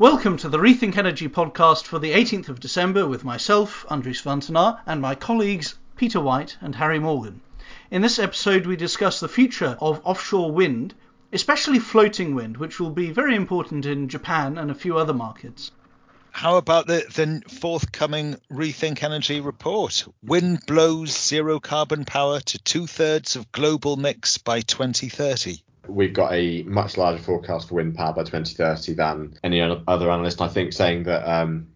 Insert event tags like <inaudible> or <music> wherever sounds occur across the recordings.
Welcome to the Rethink Energy podcast for the 18th of December with myself, Andries van and my colleagues Peter White and Harry Morgan. In this episode, we discuss the future of offshore wind, especially floating wind, which will be very important in Japan and a few other markets. How about the, the forthcoming Rethink Energy report? Wind blows zero carbon power to two thirds of global mix by 2030 we've got a much larger forecast for wind power by 2030 than any other analyst. I think saying that um,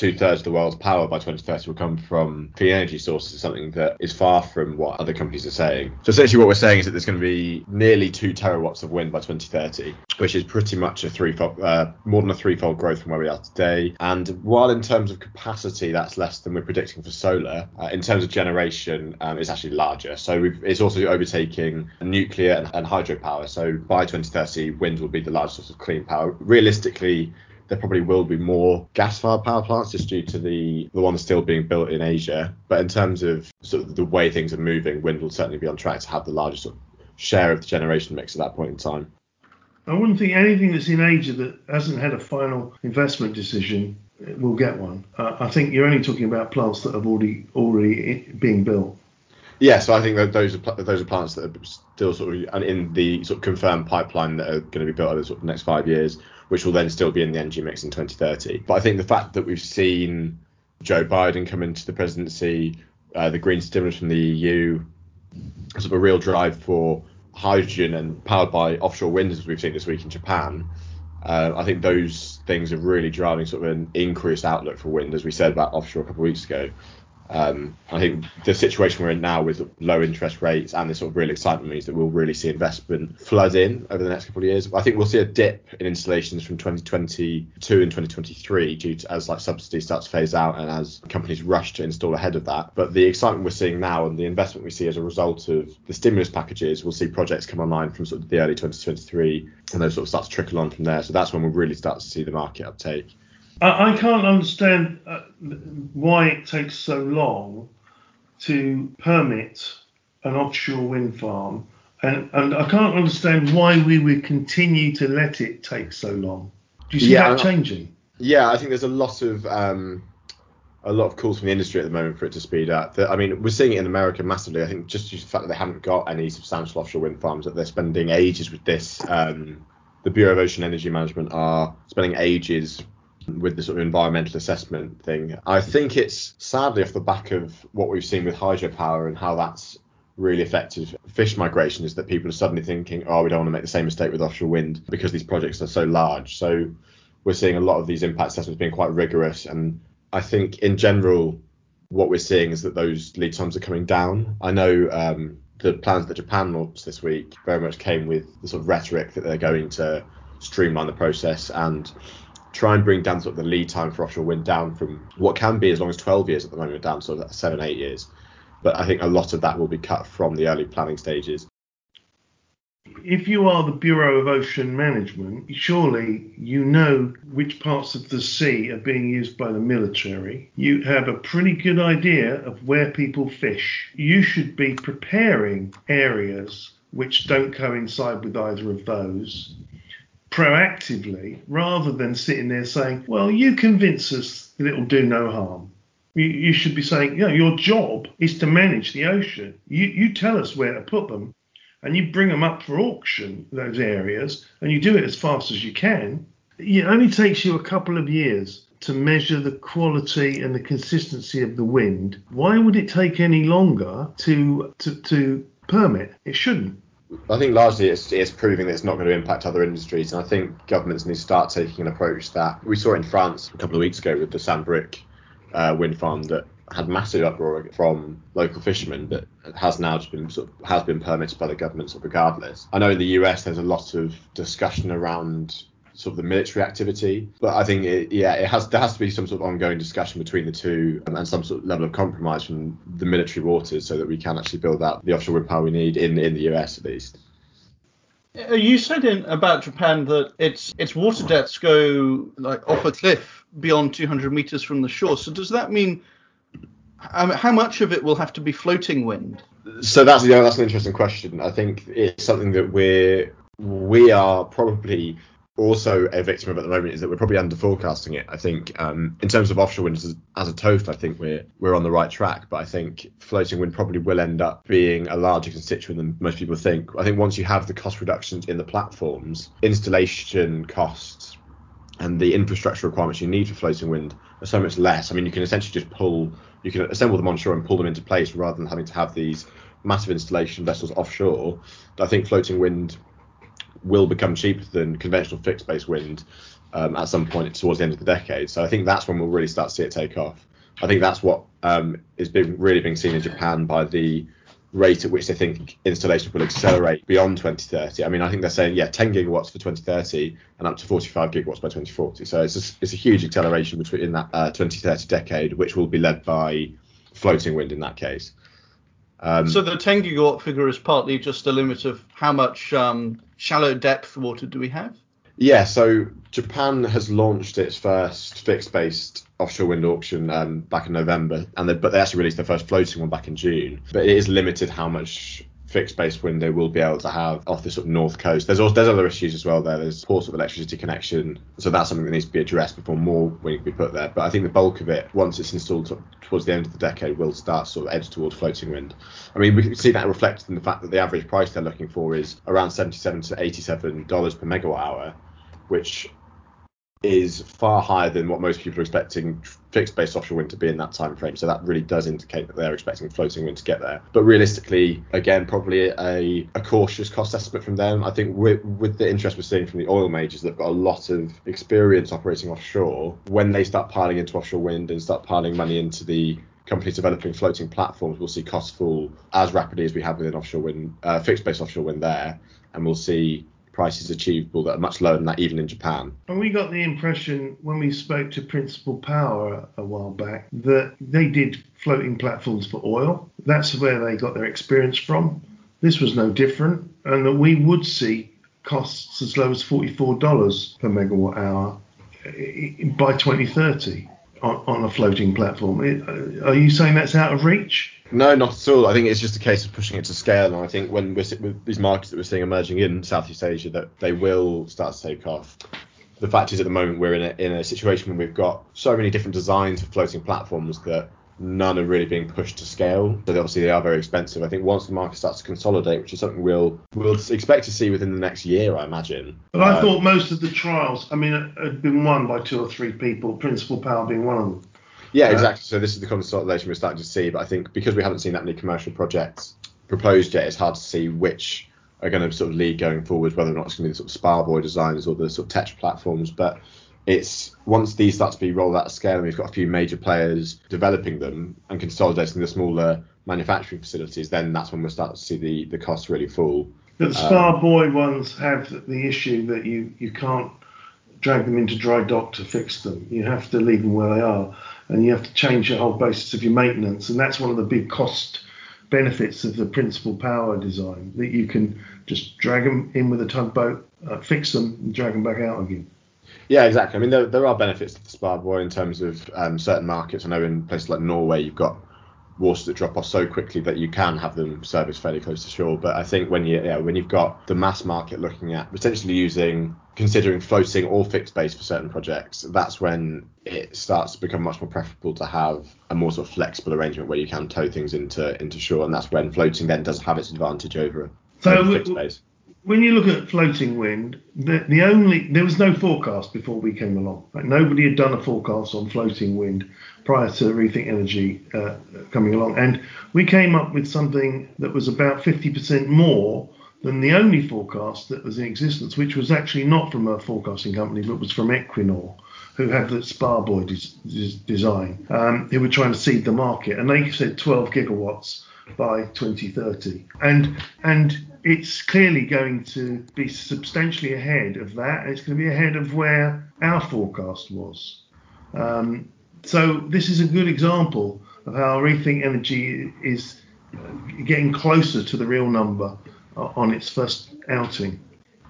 two thirds of the world's power by 2030 will come from clean energy sources is something that is far from what other companies are saying. So essentially, what we're saying is that there's going to be nearly two terawatts of wind by 2030, which is pretty much a threefold, uh, more than a threefold growth from where we are today. And while in terms of capacity, that's less than we're predicting for solar, uh, in terms of generation, um, it's actually larger. So it's also overtaking nuclear and, and hydropower. So by 2030, wind will be the largest source of clean power. Realistically, there probably will be more gas-fired power plants just due to the the ones still being built in Asia. But in terms of sort of the way things are moving, wind will certainly be on track to have the largest sort of share of the generation mix at that point in time. I wouldn't think anything that's in Asia that hasn't had a final investment decision will get one. Uh, I think you're only talking about plants that have already already being built. Yeah, so I think that those are those are plants that are still sort of in the sort of confirmed pipeline that are going to be built over the sort of next five years which will then still be in the energy mix in 2030. But I think the fact that we've seen Joe Biden come into the presidency, uh, the green stimulus from the EU, sort of a real drive for hydrogen and powered by offshore wind, as we've seen this week in Japan. Uh, I think those things are really driving sort of an increased outlook for wind, as we said about offshore a couple of weeks ago. Um, I think the situation we're in now with low interest rates and this sort of real excitement means that we'll really see investment flood in over the next couple of years. I think we'll see a dip in installations from 2022 and 2023 due to as like subsidy starts to phase out and as companies rush to install ahead of that. But the excitement we're seeing now and the investment we see as a result of the stimulus packages, we'll see projects come online from sort of the early 2023 and those sort of start to trickle on from there. So that's when we'll really start to see the market uptake. I, can't understand uh, why it takes so long to permit an offshore wind farm, and, and I can't understand why we would continue to let it take so long. Do you see yeah, that changing? Yeah, I think there's a lot of um, a lot of calls from the industry at the moment for it to speed up. I mean, we're seeing it in America massively. I think just due to the fact that they haven't got any substantial offshore wind farms, that they're spending ages with this. Um, the Bureau of Ocean Energy Management are spending ages with the sort of environmental assessment thing. I think it's sadly off the back of what we've seen with hydropower and how that's really affected fish migration is that people are suddenly thinking, oh, we don't want to make the same mistake with offshore wind because these projects are so large. So we're seeing a lot of these impact assessments being quite rigorous. And I think in general, what we're seeing is that those lead times are coming down. I know um, the plans that Japan launched this week very much came with the sort of rhetoric that they're going to streamline the process and try and bring down sort of the lead time for offshore wind down from what can be as long as 12 years at the moment down to sort of seven, eight years. But I think a lot of that will be cut from the early planning stages. If you are the Bureau of Ocean Management, surely you know which parts of the sea are being used by the military. You have a pretty good idea of where people fish. You should be preparing areas which don't coincide with either of those proactively rather than sitting there saying, well, you convince us that it'll do no harm. You, you should be saying, you know, your job is to manage the ocean. You, you tell us where to put them and you bring them up for auction, those areas, and you do it as fast as you can. It only takes you a couple of years to measure the quality and the consistency of the wind. Why would it take any longer to to, to permit? It shouldn't. I think largely it's, it's proving that it's not going to impact other industries, and I think governments need to start taking an approach that we saw in France a couple of weeks ago with the Saint-Brieuc uh, wind farm that had massive uproar from local fishermen that has now just been sort of, has been permitted by the government sort of regardless. I know in the US there's a lot of discussion around sort of the military activity. But I think it, yeah, it has there has to be some sort of ongoing discussion between the two um, and some sort of level of compromise from the military waters so that we can actually build out the offshore wind power we need in in the US at least. Uh, you said in about Japan that its its water depths go like off a cliff beyond 200 meters from the shore. So does that mean um, how much of it will have to be floating wind? So that's yeah, that's an interesting question. I think it's something that we're we are probably also a victim of at the moment is that we're probably under forecasting it. I think um, in terms of offshore wind as, as, a total, I think we're we're on the right track. But I think floating wind probably will end up being a larger constituent than most people think. I think once you have the cost reductions in the platforms, installation costs and the infrastructure requirements you need for floating wind are so much less. I mean, you can essentially just pull, you can assemble them onshore and pull them into place rather than having to have these massive installation vessels offshore. I think floating wind will become cheaper than conventional fixed base wind um, at some point towards the end of the decade. So I think that's when we'll really start to see it take off. I think that's what um, is being really being seen in Japan by the rate at which they think installation will accelerate beyond 2030. I mean, I think they're saying yeah, 10 gigawatts for 2030 and up to 45 gigawatts by 2040. So it's a, it's a huge acceleration between in that uh, 2030 decade, which will be led by floating wind in that case. Um, so the 10 gigawatt figure is partly just a limit of how much um, shallow depth water do we have? Yeah, so Japan has launched its first fixed-based offshore wind auction um, back in November, and they, but they actually released their first floating one back in June. But it is limited how much fixed base wind they will be able to have off the sort of north coast. There's also there's other issues as well there. There's sort of electricity connection, so that's something that needs to be addressed before more wind can be put there. But I think the bulk of it, once it's installed towards the end of the decade, will start sort of edge towards floating wind. I mean, we can see that reflected in the fact that the average price they're looking for is around 77 to 87 dollars per megawatt hour, which is far higher than what most people are expecting fixed base offshore wind to be in that time frame. So that really does indicate that they're expecting floating wind to get there. But realistically, again, probably a, a cautious cost estimate from them. I think with, with the interest we're seeing from the oil majors, they've got a lot of experience operating offshore. When they start piling into offshore wind and start piling money into the companies developing floating platforms, we'll see costs fall as rapidly as we have within offshore wind, uh, fixed base offshore wind there, and we'll see prices achievable that are much lower than that even in Japan. And we got the impression when we spoke to Principle Power a while back that they did floating platforms for oil. That's where they got their experience from. This was no different, and that we would see costs as low as $44 per megawatt hour eh, by 2030 on, on a floating platform. Are you saying that's out of reach? No, not at all. I think it's just a case of pushing it to scale, and I think when we're with these markets that we're seeing emerging in Southeast Asia, that they will start to take off. The fact is, at the moment, we're in a, in a situation where we've got so many different designs for floating platforms that none are really being pushed to scale. So obviously they are very expensive. I think once the market starts to consolidate, which is something we'll we'll expect to see within the next year, I imagine. But I um, thought most of the trials, I mean, had been won by two or three people, Principle Power being one of them. Yeah, uh, exactly. So this is the consolidation we're starting to see, but I think because we haven't seen that many commercial projects proposed yet, it's hard to see which are going to sort of lead going forward, whether or not it's going to be the sort of spar buoy designs or the sort of Tetra platforms. But it's once these start to be rolled out at scale, and we've got a few major players developing them and consolidating the smaller manufacturing facilities, then that's when we'll start to see the the costs really fall. The spar buoy um, ones have the issue that you you can't drag them into dry dock to fix them. You have to leave them where they are and you have to change the whole basis of your maintenance. And that's one of the big cost benefits of the Principle Power design that you can just drag them in with a tugboat, uh, fix them, and drag them back out again. Yeah, exactly. I mean, there, there are benefits to the spar buoy in terms of um, certain markets. I know in places like Norway, you've got waters that drop off so quickly that you can have them serviced fairly close to shore. But I think when you yeah, when you've got the mass market looking at potentially using considering floating or fixed base for certain projects, that's when it starts to become much more preferable to have a more sort of flexible arrangement where you can tow things into into shore, and that's when floating then does have its advantage over, so over fixed base when you look at floating wind, the, the only there was no forecast before we came along. Like nobody had done a forecast on floating wind prior to Rethink Energy uh, coming along, and we came up with something that was about 50% more than the only forecast that was in existence, which was actually not from a forecasting company, but was from Equinor who had the spar buoy des- design, um, who were trying to seed the market, and they said 12 gigawatts by 2030. And and it's clearly going to be substantially ahead of that. It's going to be ahead of where our forecast was. Um, so this is a good example of how Rethink Energy is getting closer to the real number on its first outing.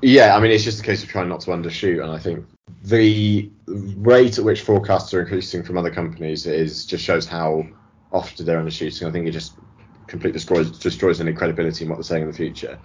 Yeah, I mean it's just a case of trying not to undershoot, and I think the rate at which forecasts are increasing from other companies is just shows how often they're undershooting. I think it just completely destroys destroys any credibility in what they're saying in the future.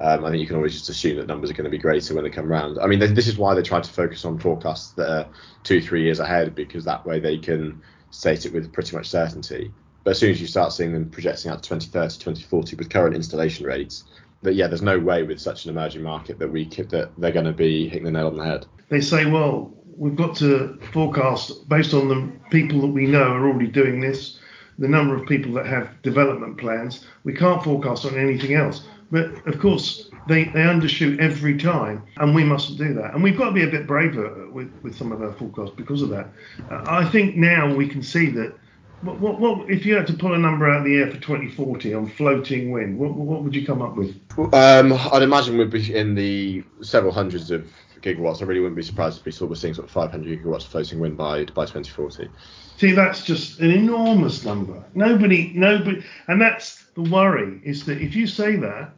Um, I think you can always just assume that numbers are going to be greater when they come around. I mean, this is why they try to focus on forecasts that are two, three years ahead, because that way they can state it with pretty much certainty. But as soon as you start seeing them projecting out to 2030, 2040 with current installation rates, that yeah, there's no way with such an emerging market that we could, that they're going to be hitting the nail on the head. They say, well, we've got to forecast based on the people that we know are already doing this, the number of people that have development plans. We can't forecast on anything else. But of course, they, they undershoot every time, and we mustn't do that. And we've got to be a bit braver with, with some of our forecasts because of that. Uh, I think now we can see that. What, what, what, if you had to pull a number out of the air for 2040 on floating wind? What, what would you come up with? Um, I'd imagine we'd be in the several hundreds of gigawatts. I really wouldn't be surprised if we saw we're seeing sort of 500 gigawatts floating wind by by 2040. See, that's just an enormous number. Nobody, nobody, and that's the worry is that if you say that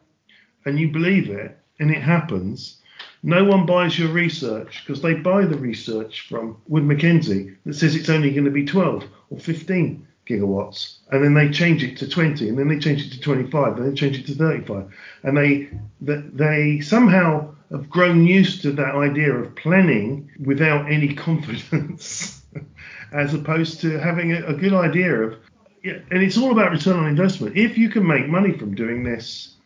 and you believe it and it happens, no one buys your research because they buy the research from Wood Mackenzie that says it's only going to be 12 or 15 gigawatts, and then they change it to 20, and then they change it to 25, and then change it to 35, and they they somehow have grown used to that idea of planning without any <laughs> confidence, as opposed to having a, a good idea of. Yeah, and it's all about return on investment. If you can make money from doing this,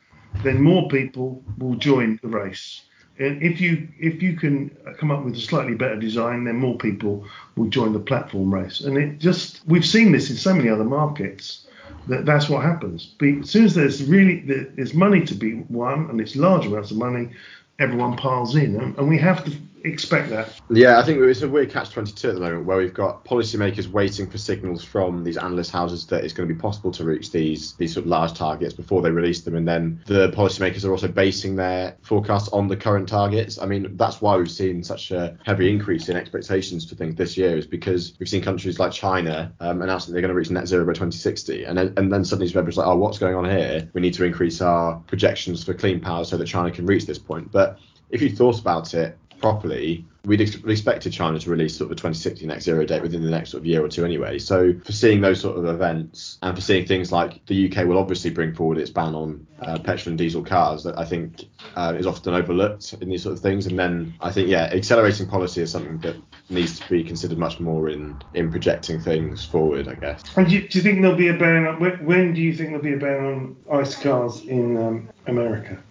then more people will join the race. And if you if you can come up with a slightly better design, then more people will join the platform race. And it just we've seen this in so many other markets that that's what happens. But as soon as there's really there's money to be won and it's large amounts of money, everyone piles in, and, and we have to expect that. Yeah, I think it's a weird catch 22 at the moment where we've got policymakers waiting for signals from these analyst houses that it's going to be possible to reach these these sort of large targets before they release them, and then the policymakers are also basing their forecasts on the current targets. I mean, that's why we've seen such a heavy increase in expectations for things this year, is because we've seen countries like China um, announce that they're going to reach net zero by 2060, and then, and then suddenly everybody's like, oh, what's going on here? We need to increase our projections for clean power so that China can reach this point. But if you thought about it, properly, we'd ex- expected China to release sort of a 2060 net zero date within the next sort of year or two anyway. So for seeing those sort of events and for seeing things like the UK will obviously bring forward its ban on uh, petrol and diesel cars that I think uh, is often overlooked in these sort of things. And then I think yeah, accelerating policy is something that needs to be considered much more in in projecting things forward, I guess. And do you, do you think there'll be a ban? On, when, when do you think there'll be a ban on ICE cars in um, America?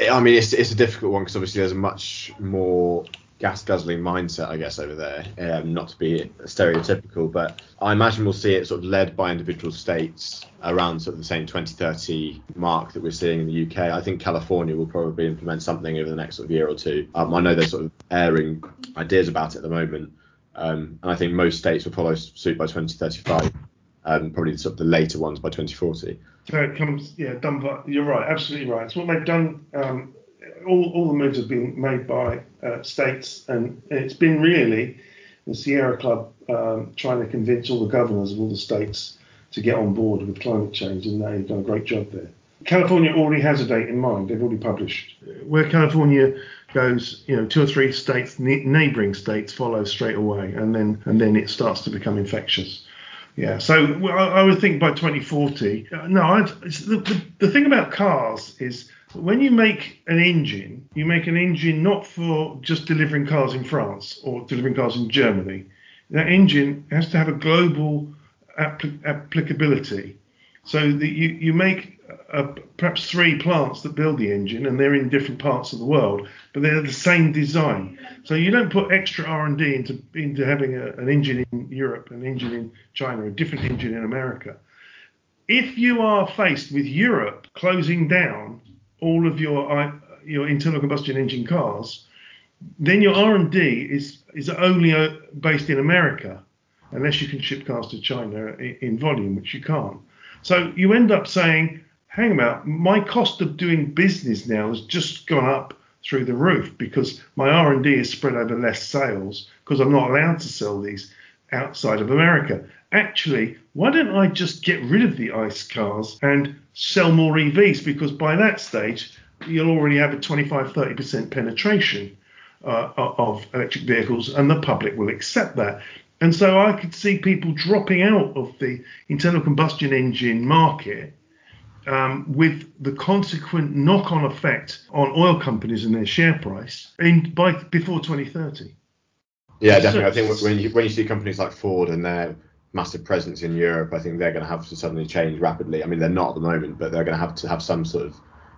I mean, it's it's a difficult one because obviously there's a much more gas guzzling mindset, I guess, over there. Um, not to be stereotypical, but I imagine we'll see it sort of led by individual states around sort of the same 2030 mark that we're seeing in the UK. I think California will probably implement something over the next sort of year or two. Um, I know they're sort of airing ideas about it at the moment, um, and I think most states will follow suit by 2035. Um, probably sort of the later ones by 2040. So it comes, yeah, done by, you're right, absolutely right. It's what they've done. Um, all, all the moves have been made by uh, states, and it's been really the Sierra Club um, trying to convince all the governors of all the states to get on board with climate change, and they've done a great job there. California already has a date in mind. They've already published. Where California goes, you know, two or three states, neighbouring states follow straight away, and then and then it starts to become infectious. Yeah, so I would think by 2040. Uh, no, I'd, the, the, the thing about cars is when you make an engine, you make an engine not for just delivering cars in France or delivering cars in Germany. That engine has to have a global applicability. So that you, you make perhaps three plants that build the engine, and they're in different parts of the world, but they're the same design. So you don't put extra R&D into into having a, an engine in Europe, an engine in China, a different engine in America. If you are faced with Europe closing down all of your your internal combustion engine cars, then your R&D is is only uh, based in America, unless you can ship cars to China in volume, which you can't. So you end up saying, hang about, my cost of doing business now has just gone up through the roof because my R&D is spread over less sales because I'm not allowed to sell these outside of America. Actually, why don't I just get rid of the ICE cars and sell more EVs because by that stage you'll already have a 25 30% penetration uh, of electric vehicles and the public will accept that. And so I could see people dropping out of the internal combustion engine market um, with the consequent knock-on effect on oil companies and their share price in by before 2030. Yeah, So- definitely. I think when you when you see companies like Ford and their massive presence in Europe, I think they're going to have to suddenly change rapidly. I mean, they're not at the moment, but they're going to have to have some sort of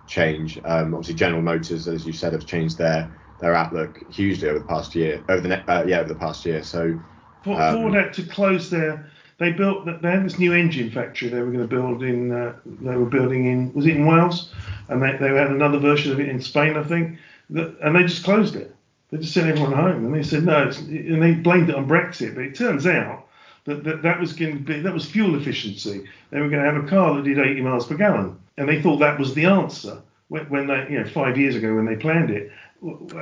change. Um, obviously, General Motors, as you said, have changed their their outlook hugely over the past year. Over the ne- uh, yeah, over the past year. So Ford, Um, Ford had to close their. They built. They had this new engine factory they were going to build in. Uh, they were building in. Was it in Wales? And they, they had another version of it in Spain, I think. That, and they just closed it. They just sent everyone home, and they said no. And they blamed it on Brexit. But it turns out that that, that was going to be that was fuel efficiency. They were going to have a car that did 80 miles per gallon, and they thought that was the answer when, when they, you know, five years ago when they planned it.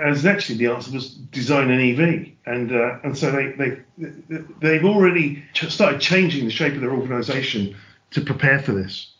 As actually the answer was design an EV, and uh, and so they they they've already started changing the shape of their organisation to prepare for this.